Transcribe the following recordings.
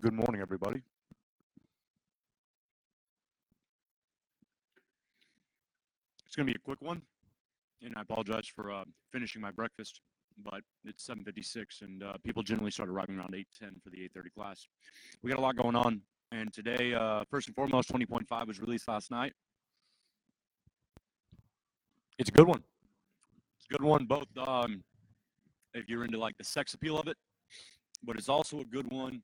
Good morning, everybody. It's going to be a quick one, and I apologize for uh, finishing my breakfast, but it's 7:56, and uh, people generally start arriving around 8:10 for the 8:30 class. We got a lot going on, and today, uh, first and foremost, 20.5 was released last night. It's a good one. It's a good one, both um, if you're into like the sex appeal of it, but it's also a good one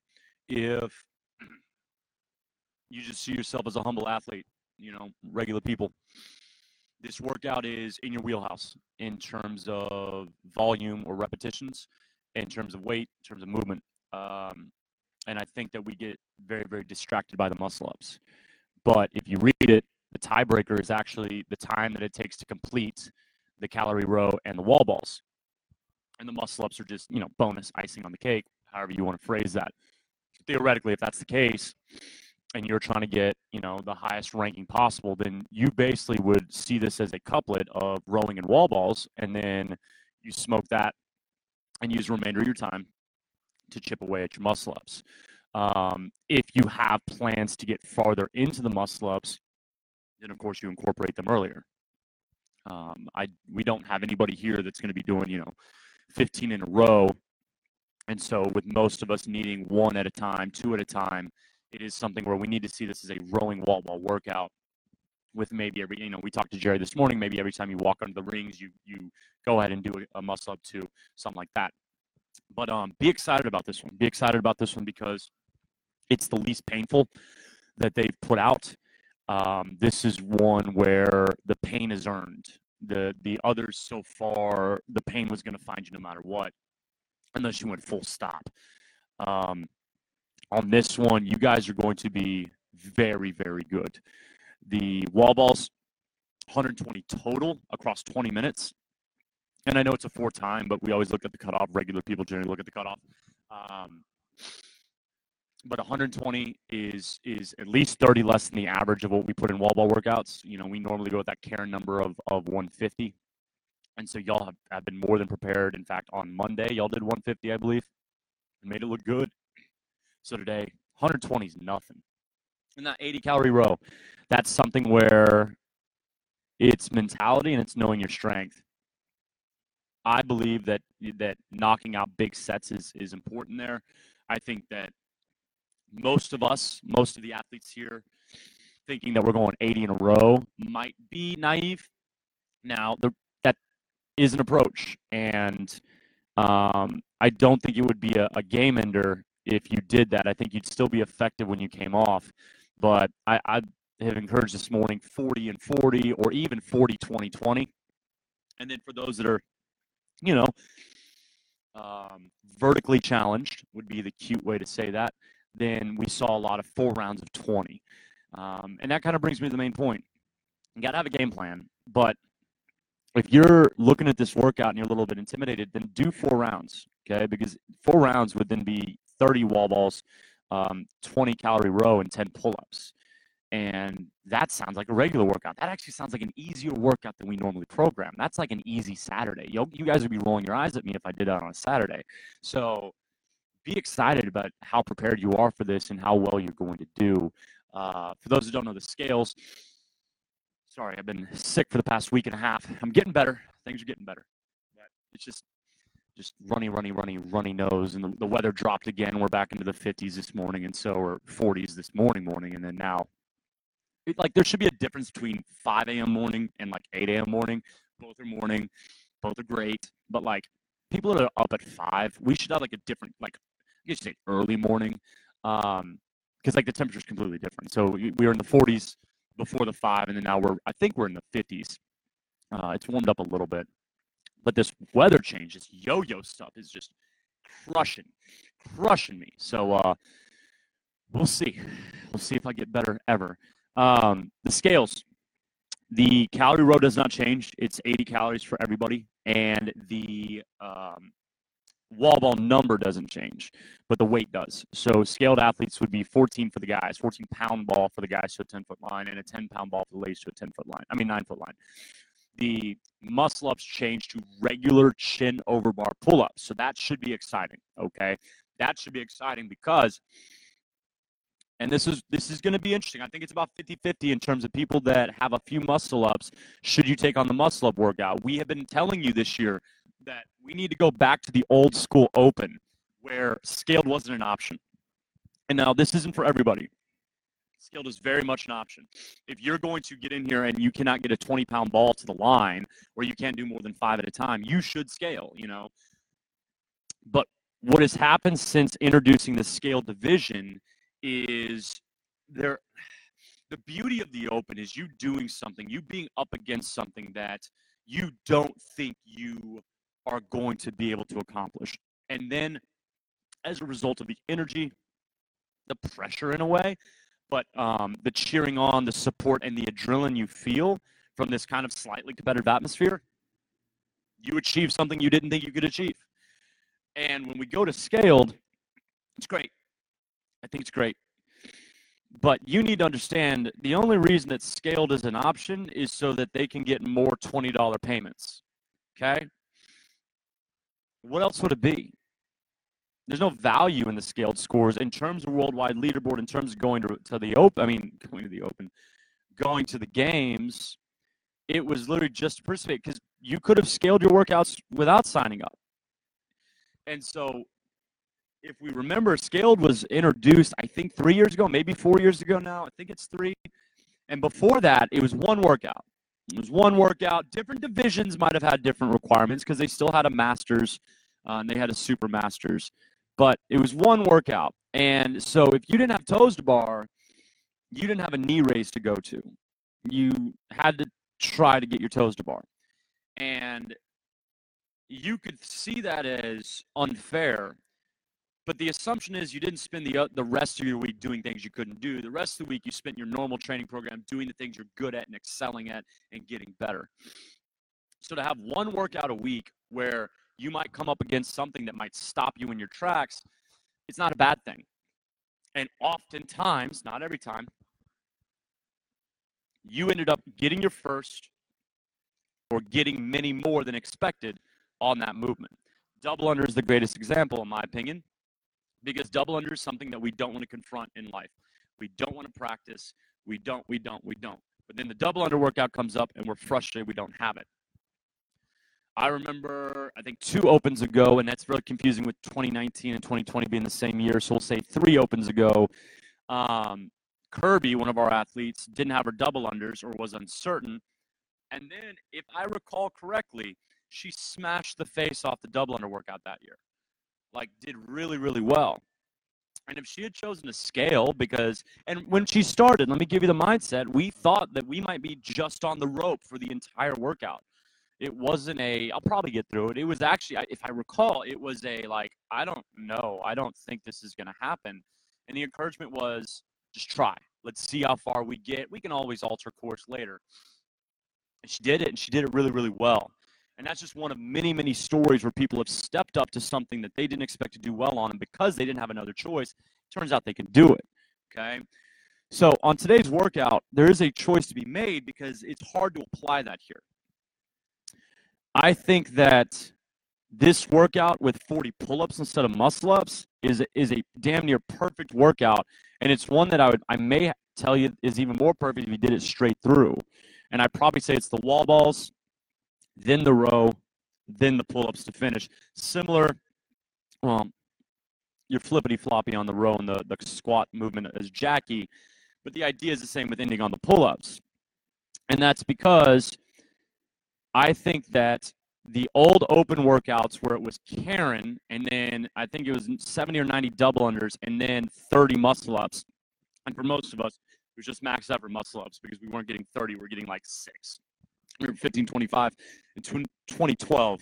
if you just see yourself as a humble athlete, you know, regular people. This workout is in your wheelhouse in terms of volume or repetitions, in terms of weight, in terms of movement. Um, and I think that we get very, very distracted by the muscle ups. But if you read it, the tiebreaker is actually the time that it takes to complete the calorie row and the wall balls. And the muscle ups are just, you know, bonus icing on the cake, however you want to phrase that. Theoretically, if that's the case, and you're trying to get, you know, the highest ranking possible, then you basically would see this as a couplet of rowing and wall balls, and then you smoke that and use the remainder of your time to chip away at your muscle ups. Um, if you have plans to get farther into the muscle ups, then of course you incorporate them earlier. Um, I we don't have anybody here that's going to be doing you know 15 in a row, and so with most of us needing one at a time, two at a time, it is something where we need to see this as a rowing wall ball workout. With maybe every you know we talked to Jerry this morning, maybe every time you walk under the rings, you you go ahead and do a, a muscle up to something like that. But um, be excited about this one. Be excited about this one because it's the least painful that they've put out. Um, this is one where the pain is earned. The the others so far, the pain was going to find you no matter what, unless you went full stop. Um, on this one, you guys are going to be very very good. The wall balls, 120 total across 20 minutes. And I know it's a four time, but we always look at the cutoff. Regular people generally look at the cutoff. Um, but 120 is is at least 30 less than the average of what we put in wall ball workouts. You know, we normally go with that Karen number of of 150, and so y'all have, have been more than prepared. In fact, on Monday y'all did 150, I believe, and made it look good. So today, 120 is nothing. And that 80 calorie row, that's something where it's mentality and it's knowing your strength. I believe that that knocking out big sets is is important there. I think that most of us, most of the athletes here, thinking that we're going 80 in a row might be naive. Now, the, is an approach, and um, I don't think it would be a, a game ender if you did that. I think you'd still be effective when you came off. But I, I have encouraged this morning 40 and 40, or even 40, 20, 20. And then for those that are, you know, um, vertically challenged would be the cute way to say that then we saw a lot of four rounds of 20. Um, and that kind of brings me to the main point. You got to have a game plan. But if you're looking at this workout and you're a little bit intimidated, then do four rounds, okay? Because four rounds would then be 30 wall balls, um, 20 calorie row, and 10 pull ups. And that sounds like a regular workout. That actually sounds like an easier workout than we normally program. That's like an easy Saturday. You, you guys would be rolling your eyes at me if I did that on a Saturday. So be excited about how prepared you are for this and how well you're going to do. Uh, for those who don't know the scales, sorry, I've been sick for the past week and a half. I'm getting better. Things are getting better. But it's just just runny, runny, runny, runny nose, and the, the weather dropped again. We're back into the 50s this morning, and so or 40s this morning, morning, and then now, it, like there should be a difference between 5 a.m. morning and like 8 a.m. morning. Both are morning, both are great, but like people that are up at five, we should have like a different like I guess you say early morning, um, because like the temperature is completely different. So we, we were in the 40s before the five, and then now we're I think we're in the 50s. Uh, it's warmed up a little bit, but this weather change, this yo-yo stuff, is just crushing, crushing me. So uh, we'll see. We'll see if I get better ever. Um, the scales, the calorie row does not change. It's 80 calories for everybody, and the um, wall ball number doesn't change, but the weight does. So scaled athletes would be 14 for the guys, 14 pound ball for the guys to a 10 foot line, and a 10 pound ball for the ladies to a 10 foot line. I mean, nine foot line. The muscle ups change to regular chin over bar pull ups. So that should be exciting. Okay. That should be exciting because and this is this is going to be interesting. I think it's about 50-50 in terms of people that have a few muscle ups. Should you take on the muscle up workout? We have been telling you this year that we need to go back to the old school open where scaled wasn't an option. And now this isn't for everybody. Scaled is very much an option. If you're going to get in here and you cannot get a 20 pound ball to the line or you can't do more than five at a time, you should scale, you know. But what has happened since introducing the scale division is there the beauty of the open is you doing something, you being up against something that you don't think you are going to be able to accomplish. And then as a result of the energy, the pressure in a way, but um, the cheering on, the support, and the adrenaline you feel from this kind of slightly competitive atmosphere, you achieve something you didn't think you could achieve. And when we go to scaled, it's great. I think it's great. But you need to understand the only reason that scaled is an option is so that they can get more $20 payments. Okay? What else would it be? There's no value in the scaled scores in terms of worldwide leaderboard, in terms of going to, to the open. I mean, going to the open, going to the games. It was literally just to participate because you could have scaled your workouts without signing up. And so, if we remember, scaled was introduced, I think, three years ago, maybe four years ago now. I think it's three. And before that, it was one workout. It was one workout. Different divisions might have had different requirements because they still had a master's uh, and they had a super masters, but it was one workout. And so if you didn't have toes to bar, you didn't have a knee raise to go to. You had to try to get your toes to bar. And you could see that as unfair but the assumption is you didn't spend the uh, the rest of your week doing things you couldn't do. The rest of the week you spent your normal training program doing the things you're good at and excelling at and getting better. So to have one workout a week where you might come up against something that might stop you in your tracks, it's not a bad thing. And oftentimes, not every time, you ended up getting your first or getting many more than expected on that movement. Double under is the greatest example, in my opinion because double under is something that we don't want to confront in life. We don't want to practice. We don't, we don't, we don't. But then the double under workout comes up and we're frustrated we don't have it. I remember, I think two opens ago, and that's really confusing with 2019 and 2020 being the same year. So we'll say three opens ago. Um, Kirby, one of our athletes, didn't have her double unders or was uncertain. And then, if I recall correctly, she smashed the face off the double under workout that year like did really really well. And if she had chosen to scale because and when she started let me give you the mindset we thought that we might be just on the rope for the entire workout. It wasn't a i'll probably get through it. It was actually if i recall it was a like i don't know. I don't think this is going to happen. And the encouragement was just try. Let's see how far we get. We can always alter course later. And she did it and she did it really really well and that's just one of many, many stories where people have stepped up to something that they didn't expect to do well on. And because they didn't have another choice, turns out they can do it. Okay. So on today's workout, there is a choice to be made because it's hard to apply that here. I think that this workout with 40 pull-ups instead of muscle ups is is a damn near perfect workout, and it's one that I would I may tell you is even more perfect if you did it straight through. And I probably say it's the wall balls, then the row, then the pull ups to finish. Similar, well, you're flippity floppy on the row and the, the squat movement as Jackie, but the idea is the same with ending on the pull ups. And that's because I think that the old open workouts where it was Karen and then I think it was 70 or 90 double unders and then 30 muscle ups. And for most of us, it was just maxed max effort muscle ups because we weren't getting 30, we we're getting like six we were 1525 in 2012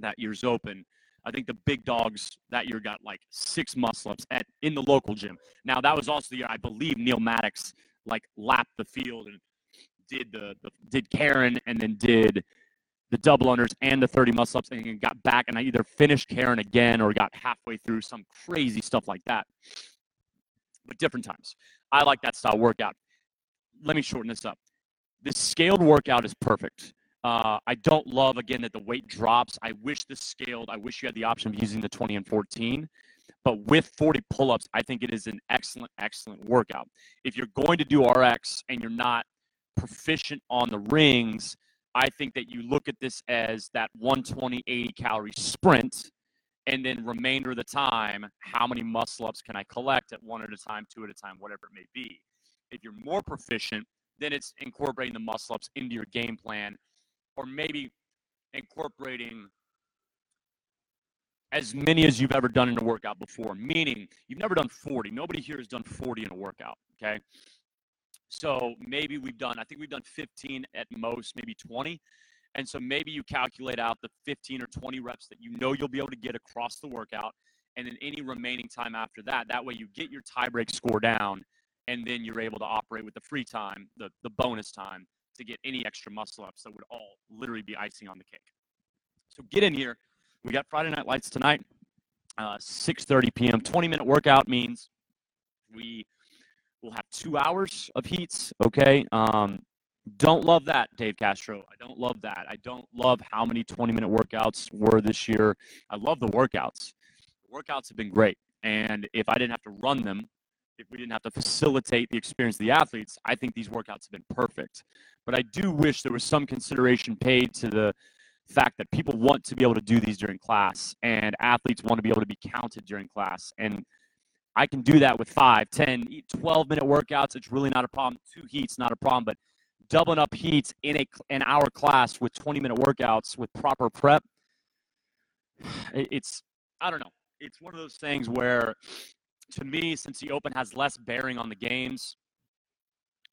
that year's open. I think the big dogs that year got like six muscle ups at in the local gym. Now that was also the year i believe Neal Maddox like lapped the field and did the, the did karen and then did the double unders and the 30 muscle ups and got back and i either finished karen again or got halfway through some crazy stuff like that. But different times. I like that style workout. Let me shorten this up this scaled workout is perfect. Uh, I don't love again that the weight drops. I wish this scaled. I wish you had the option of using the 20 and 14. But with 40 pull ups, I think it is an excellent, excellent workout. If you're going to do RX and you're not proficient on the rings, I think that you look at this as that 120, 80 calorie sprint. And then remainder of the time, how many muscle ups can I collect at one at a time, two at a time, whatever it may be. If you're more proficient, then it's incorporating the muscle ups into your game plan, or maybe incorporating as many as you've ever done in a workout before, meaning you've never done 40. Nobody here has done 40 in a workout, okay? So maybe we've done, I think we've done 15 at most, maybe 20. And so maybe you calculate out the 15 or 20 reps that you know you'll be able to get across the workout, and then any remaining time after that. That way you get your tiebreak score down, and then you're able to operate with the free time, the, the bonus time, to get any extra muscle ups that would all literally be icing on the cake. So get in here. We got Friday Night Lights tonight, uh, 6:30 p.m. 20 minute workout means we will have two hours of heats. Okay. Um, don't love that, Dave Castro. I don't love that. I don't love how many 20 minute workouts were this year. I love the workouts. The workouts have been great. And if I didn't have to run them, if we didn't have to facilitate the experience of the athletes, I think these workouts have been perfect. But I do wish there was some consideration paid to the fact that people want to be able to do these during class and athletes want to be able to be counted during class. And I can do that with 5, 10, 12 minute workouts. It's really not a problem. Two heats, not a problem. But doubling up heats in a, an hour class with 20 minute workouts with proper prep, it's, I don't know. It's one of those things where, to me, since the Open has less bearing on the games,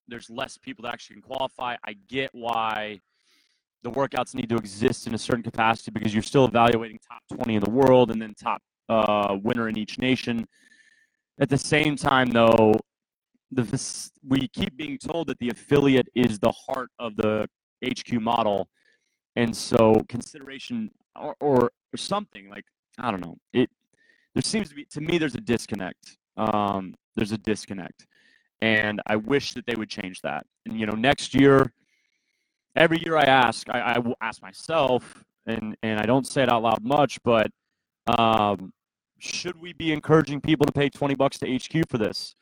there's less people that actually can qualify. I get why the workouts need to exist in a certain capacity because you're still evaluating top 20 in the world and then top uh, winner in each nation. At the same time, though, the we keep being told that the affiliate is the heart of the HQ model, and so consideration or, or, or something like I don't know it. There seems to be to me there's a disconnect. Um, there's a disconnect, and I wish that they would change that. And you know, next year every year I ask, I, I ask myself, and and I don't say it out loud much, but um, should we be encouraging people to pay 20 bucks to HQ for this?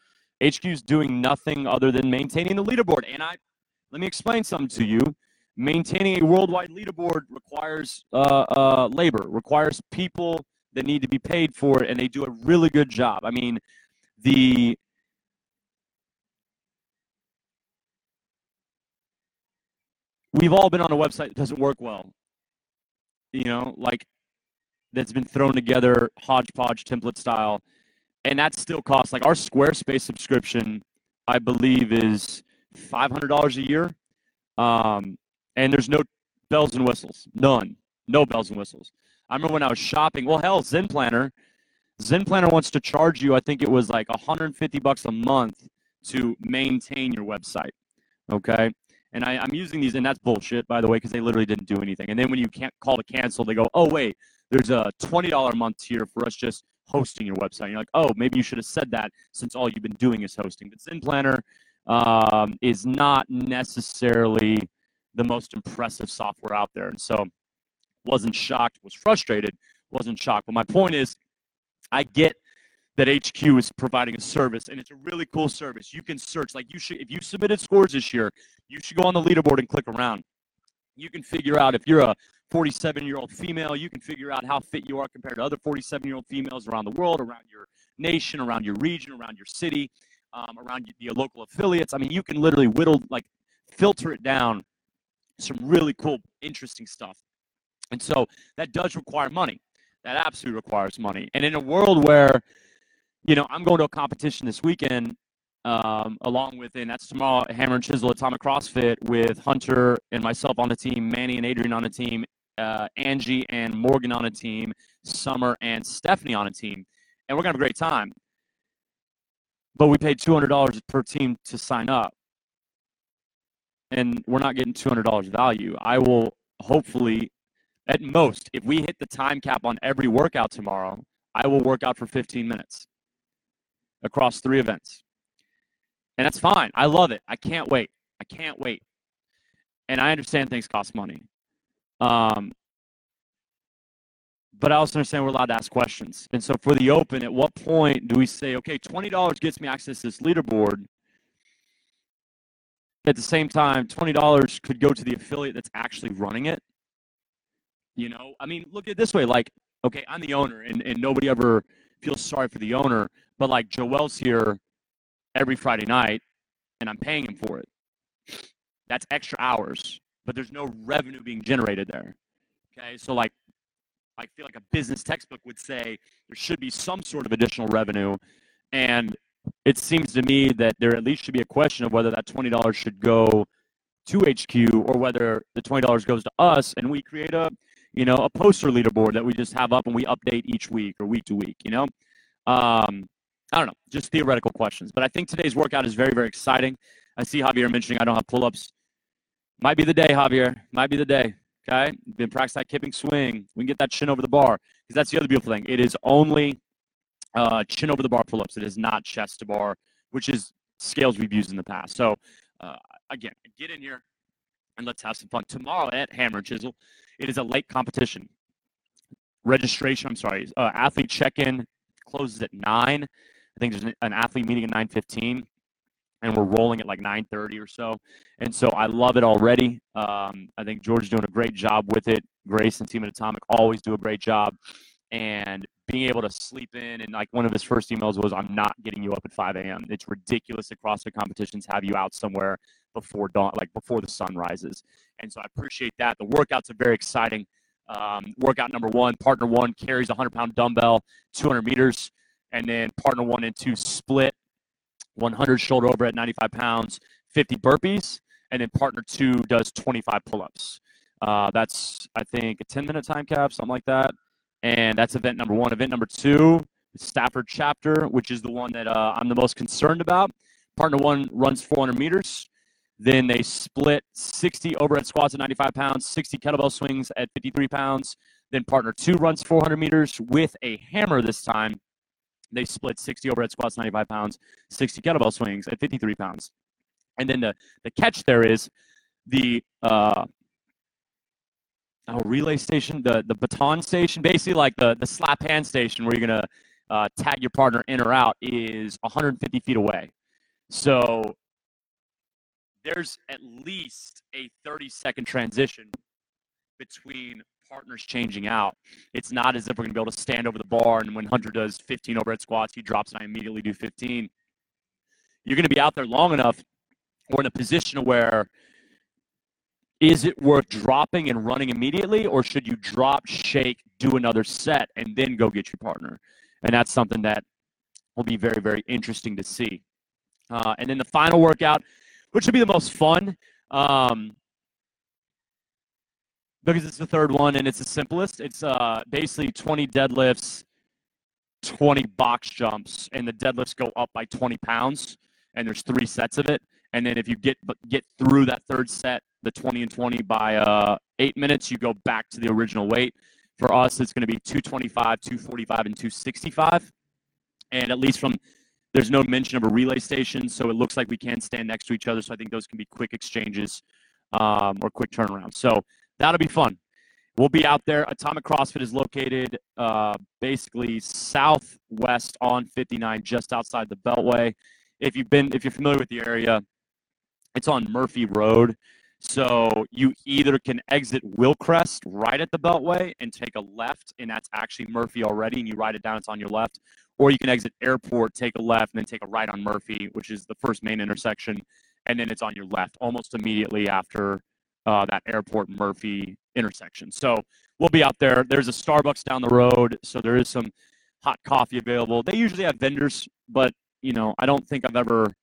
HQ is doing nothing other than maintaining the leaderboard. And I let me explain something to you. Maintaining a worldwide leaderboard requires uh, uh, labor, requires people that need to be paid for it, and they do a really good job. I mean, the we've all been on a website that doesn't work well. You know, like that's been thrown together hodgepodge template style. And that still costs like our Squarespace subscription, I believe, is five hundred dollars a year. Um, and there's no bells and whistles. None. No bells and whistles. I remember when I was shopping, well hell, Zen Planner. Zen Planner wants to charge you, I think it was like 150 bucks a month to maintain your website. Okay. And I, am using these, and that's bullshit, by the way, because they literally didn't do anything. And then when you can't call to cancel, they go, oh, wait, there's a $20 a month tier for us just hosting your website. And you're like, oh, maybe you should have said that since all you've been doing is hosting. But Zen Planner um, is not necessarily the most impressive software out there. And so wasn't shocked, was frustrated, wasn't shocked. But my point is, I get that HQ is providing a service, and it's a really cool service. You can search, like you should, if you submitted scores this year, you should go on the leaderboard and click around. You can figure out if you're a 47 year old female, you can figure out how fit you are compared to other 47 year old females around the world, around your nation, around your region, around your city, um, around your local affiliates. I mean, you can literally whittle, like, filter it down. Some really cool, interesting stuff. And so that does require money. That absolutely requires money. And in a world where you know, I'm going to a competition this weekend um, along with, and that's tomorrow, Hammer and Chisel Atomic CrossFit with Hunter and myself on the team, Manny and Adrian on the team, uh, Angie and Morgan on a team, Summer and Stephanie on a team. And we're going to have a great time. But we paid $200 per team to sign up. And we're not getting $200 value. I will hopefully, at most, if we hit the time cap on every workout tomorrow, I will work out for 15 minutes across three events. And that's fine. I love it. I can't wait. I can't wait. And I understand things cost money. Um, but I also understand we're allowed to ask questions. And so for the open, at what point do we say, okay, $20 gets me access to this leaderboard? At the same time, $20 could go to the affiliate that's actually running it. You know, I mean, look at it this way like, okay, I'm the owner, and, and nobody ever feels sorry for the owner, but like Joel's here every Friday night, and I'm paying him for it. That's extra hours, but there's no revenue being generated there. Okay, so like I feel like a business textbook would say there should be some sort of additional revenue. And it seems to me that there at least should be a question of whether that $20 should go to HQ or whether the $20 goes to us and we create a, you know, a poster leaderboard that we just have up and we update each week or week to week, you know? Um, I don't know, just theoretical questions. But I think today's workout is very, very exciting. I see Javier mentioning I don't have pull ups. Might be the day, Javier. Might be the day. Okay, been practice that kipping swing. We can get that chin over the bar because that's the other beautiful thing. It is only uh, chin over the bar pull-ups. It is not chest to bar, which is scales we've used in the past. So uh, again, get in here and let's have some fun tomorrow at Hammer and Chisel. It is a late competition. Registration. I'm sorry. Uh, athlete check-in closes at nine. I think there's an athlete meeting at nine fifteen and we're rolling at like 9:30 or so. And so I love it already. Um, I think George is doing a great job with it. Grace and Team at Atomic always do a great job. And being able to sleep in, and like one of his first emails was, "I'm not getting you up at 5 a.m. It's ridiculous across the competitions have you out somewhere before dawn, like before the sun rises." And so I appreciate that. The workouts are very exciting. Um, workout number one, partner one carries a 100 pound dumbbell, 200 meters, and then partner one and two split 100 shoulder over at 95 pounds, 50 burpees, and then partner two does 25 pull-ups. Uh, that's I think a 10 minute time cap, something like that. And that's event number one. Event number two, Stafford chapter, which is the one that uh, I'm the most concerned about. Partner one runs 400 meters. Then they split 60 overhead squats at 95 pounds, 60 kettlebell swings at 53 pounds. Then partner two runs 400 meters with a hammer this time they split 60 overhead squats, 95 pounds, 60 kettlebell swings at 53 pounds. And then the, the catch there is the uh, oh, relay station, the, the baton station, basically like the, the slap hand station where you're going to uh, tag your partner in or out is 150 feet away. So there's at least a 30 second transition between partners changing out. It's not as if we're going to be able to stand over the bar and when Hunter does 15 overhead squats, he drops and I immediately do 15. You're going to be out there long enough or in a position where is it worth dropping and running immediately or should you drop, shake, do another set and then go get your partner? And that's something that will be very, very interesting to see. Uh, and then the final workout, which will be the most fun. Um, because it's the third one and it's the simplest. It's uh, basically 20 deadlifts, 20 box jumps, and the deadlifts go up by 20 pounds, and there's three sets of it. And then if you get get through that third set, the 20 and 20 by uh, eight minutes, you go back to the original weight. For us, it's going to be 225, 245, and 265. And at least from there's no mention of a relay station, so it looks like we can stand next to each other. So I think those can be quick exchanges um, or quick turnarounds. So that'll be fun. We'll be out there. Atomic CrossFit is located uh, basically southwest on 59, just outside the Beltway. If you've been, if you're familiar with the area, it's on Murphy Road. So you either can exit Wilcrest right at the Beltway and take a left, and that's actually Murphy already, and you write it down, it's on your left. Or you can exit Airport, take a left, and then take a right on Murphy, which is the first main intersection, and then it's on your left almost immediately after uh, that Airport Murphy intersection. So we'll be out there. There's a Starbucks down the road, so there is some hot coffee available. They usually have vendors, but you know, I don't think I've ever.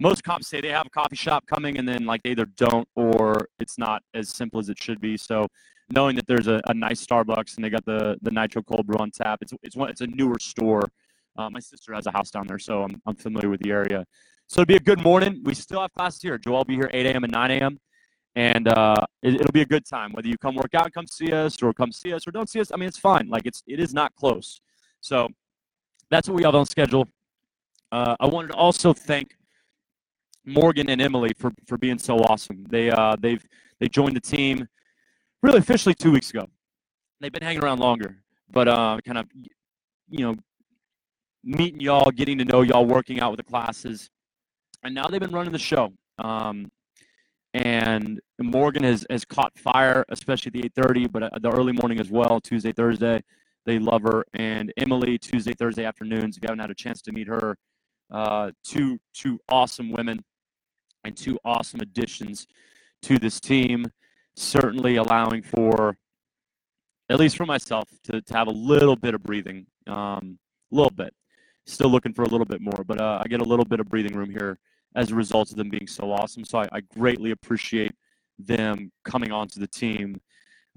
Most cops say they have a coffee shop coming, and then like they either don't or it's not as simple as it should be. So knowing that there's a, a nice Starbucks and they got the the nitro cold brew on tap, it's it's one it's a newer store. Uh, my sister has a house down there, so I'm I'm familiar with the area. So it'll be a good morning. We still have classes here. Joel will be here 8 a.m. and 9 a.m and uh, it, will be a good time. Whether you come work out, come see us, or come see us, or don't see us. I mean, it's fine. Like it's it is not close. So that's what we have on schedule. Uh, I wanted to also thank Morgan and Emily for for being so awesome. They uh, they've they joined the team really officially two weeks ago, they've been hanging around longer, but uh, kind of, you know, meeting y'all, getting to know y'all, working out with the classes, and now they've been running the show. Um, and Morgan has, has caught fire, especially the 8:30, but uh, the early morning as well, Tuesday, Thursday. They love her, and Emily Tuesday, Thursday afternoons. If you haven't had a chance to meet her, uh, two two awesome women and two awesome additions to this team. Certainly allowing for, at least for myself, to, to have a little bit of breathing, a um, little bit. Still looking for a little bit more, but uh, I get a little bit of breathing room here as a result of them being so awesome. So I, I greatly appreciate them coming onto the team.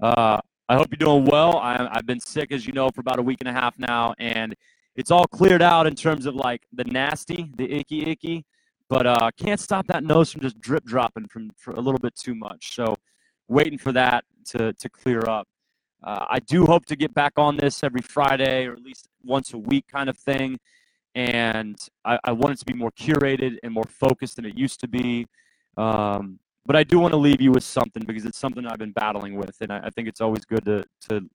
Uh, I hope you're doing well. I, I've been sick, as you know, for about a week and a half now, and it's all cleared out in terms of like the nasty, the icky, icky. But uh, can't stop that nose from just drip dropping from a little bit too much. So waiting for that to to clear up. Uh, I do hope to get back on this every Friday or at least once a week kind of thing and I, I, want it to be more curated and more focused than it used to be. Um, but I do want to leave you with something because it's something I've been battling with, and I, I think it's always good to to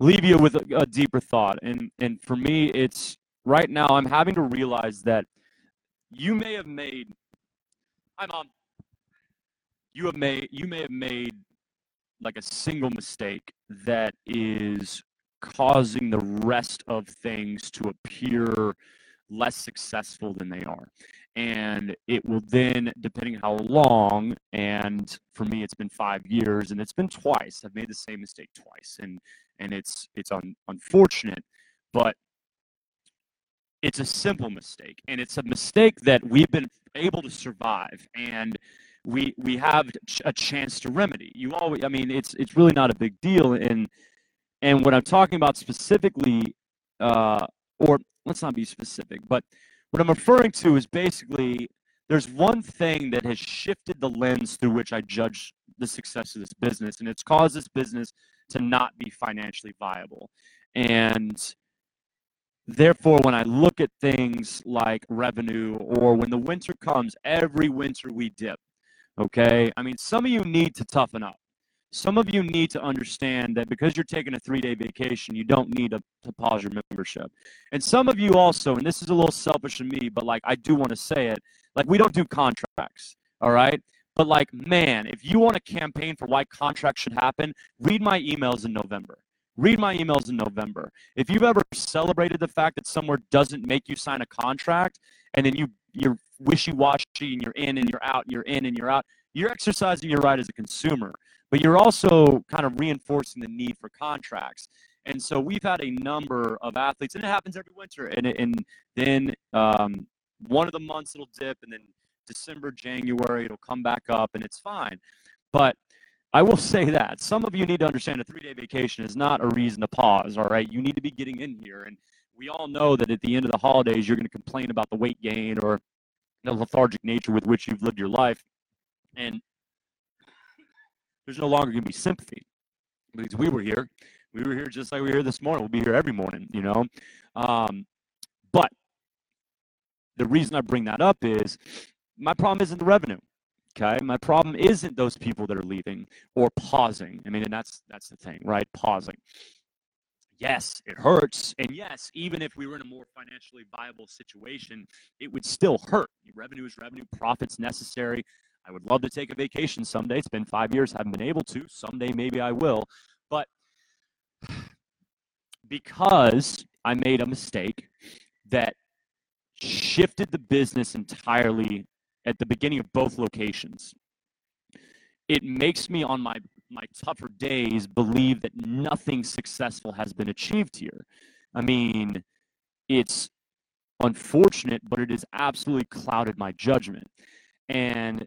leave you with a, a, deeper thought. And and for me, it's right now I'm having to realize that you may have made. Hi, mom. You have made you may have made like a single mistake that is causing the rest of things to appear less successful than they are. And it will then, depending how long, and for me, it's been five years, and it's been twice. I've made the same mistake twice, and and it's it's un, unfortunate, but it's a simple mistake, and it's a mistake that we've been able to survive, and we we have a chance to remedy. You always, I mean, it's it's really not a big deal, and and what I'm talking about specifically, uh, or let's not be specific, but what I'm referring to is basically there's one thing that has shifted the lens through which I judge the success of this business, and it's caused this business to not be financially viable. And therefore, when I look at things like revenue or when the winter comes, every winter we dip. Okay. I mean, some of you need to toughen up some of you need to understand that because you're taking a three day vacation, you don't need to, pause your membership. And some of you also, and this is a little selfish of me, but like I do want to say it, like we don't do contracts, all right? But like, man, if you want to campaign for why contracts should happen, read my emails in November. Read my emails in November. If you've ever celebrated the fact that somewhere doesn't make you sign a contract and then you you're wishy-washy and you're in and you're out, you're in and you're out, you're exercising your right as a consumer but you're also kind of reinforcing the need for contracts. And so we've had a number of athletes, and it happens every winter. And, and then um, one of the months it'll dip, and then December, January, it'll come back up, and it's fine. But I will say that some of you need to understand a three day vacation is not a reason to pause, all right? You need to be getting in here. And we all know that at the end of the holidays, you're going to complain about the weight gain or the lethargic nature with which you've lived your life. And there's no longer going to be sympathy because we were here. We were here just like we were here this morning. We'll be here every morning, you know. Um, but the reason I bring that up is my problem isn't the revenue. Okay, my problem isn't those people that are leaving or pausing. I mean, and that's that's the thing, right? Pausing. Yes, it hurts, and yes, even if we were in a more financially viable situation, it would still hurt. Revenue is revenue. Profits necessary. I would love to take a vacation someday. It's been five years, haven't been able to. Someday, maybe I will. But because I made a mistake that shifted the business entirely at the beginning of both locations, it makes me on my my tougher days believe that nothing successful has been achieved here. I mean, it's unfortunate, but it has absolutely clouded my judgment. And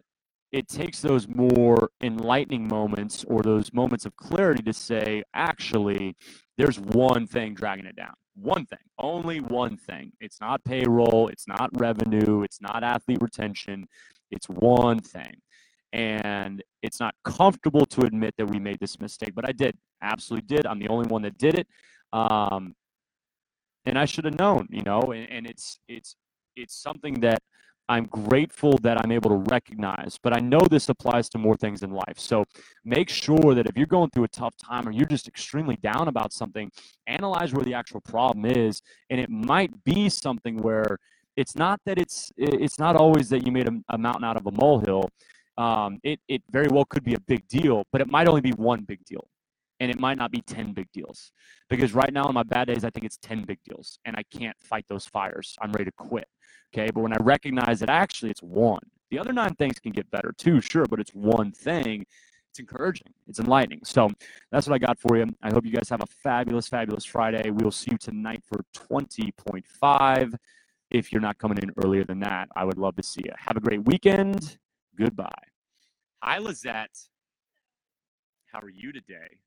it takes those more enlightening moments or those moments of clarity to say, actually, there's one thing dragging it down. One thing, only one thing. It's not payroll, it's not revenue, it's not athlete retention. It's one thing. And it's not comfortable to admit that we made this mistake, but I did. Absolutely did. I'm the only one that did it. Um, and I should have known, you know, and, and it's it's it's something that I'm grateful that I'm able to recognize, but I know this applies to more things in life. So make sure that if you're going through a tough time or you're just extremely down about something, analyze where the actual problem is. And it might be something where it's not that it's it's not always that you made a, a mountain out of a molehill. Um, it it very well could be a big deal, but it might only be one big deal, and it might not be ten big deals. Because right now on my bad days, I think it's ten big deals, and I can't fight those fires. I'm ready to quit. Okay, but when I recognize that actually it's one, the other nine things can get better too, sure, but it's one thing. It's encouraging. It's enlightening. So that's what I got for you. I hope you guys have a fabulous, fabulous Friday. We will see you tonight for 20.5. If you're not coming in earlier than that, I would love to see you. Have a great weekend. Goodbye. Hi, Lizette. How are you today?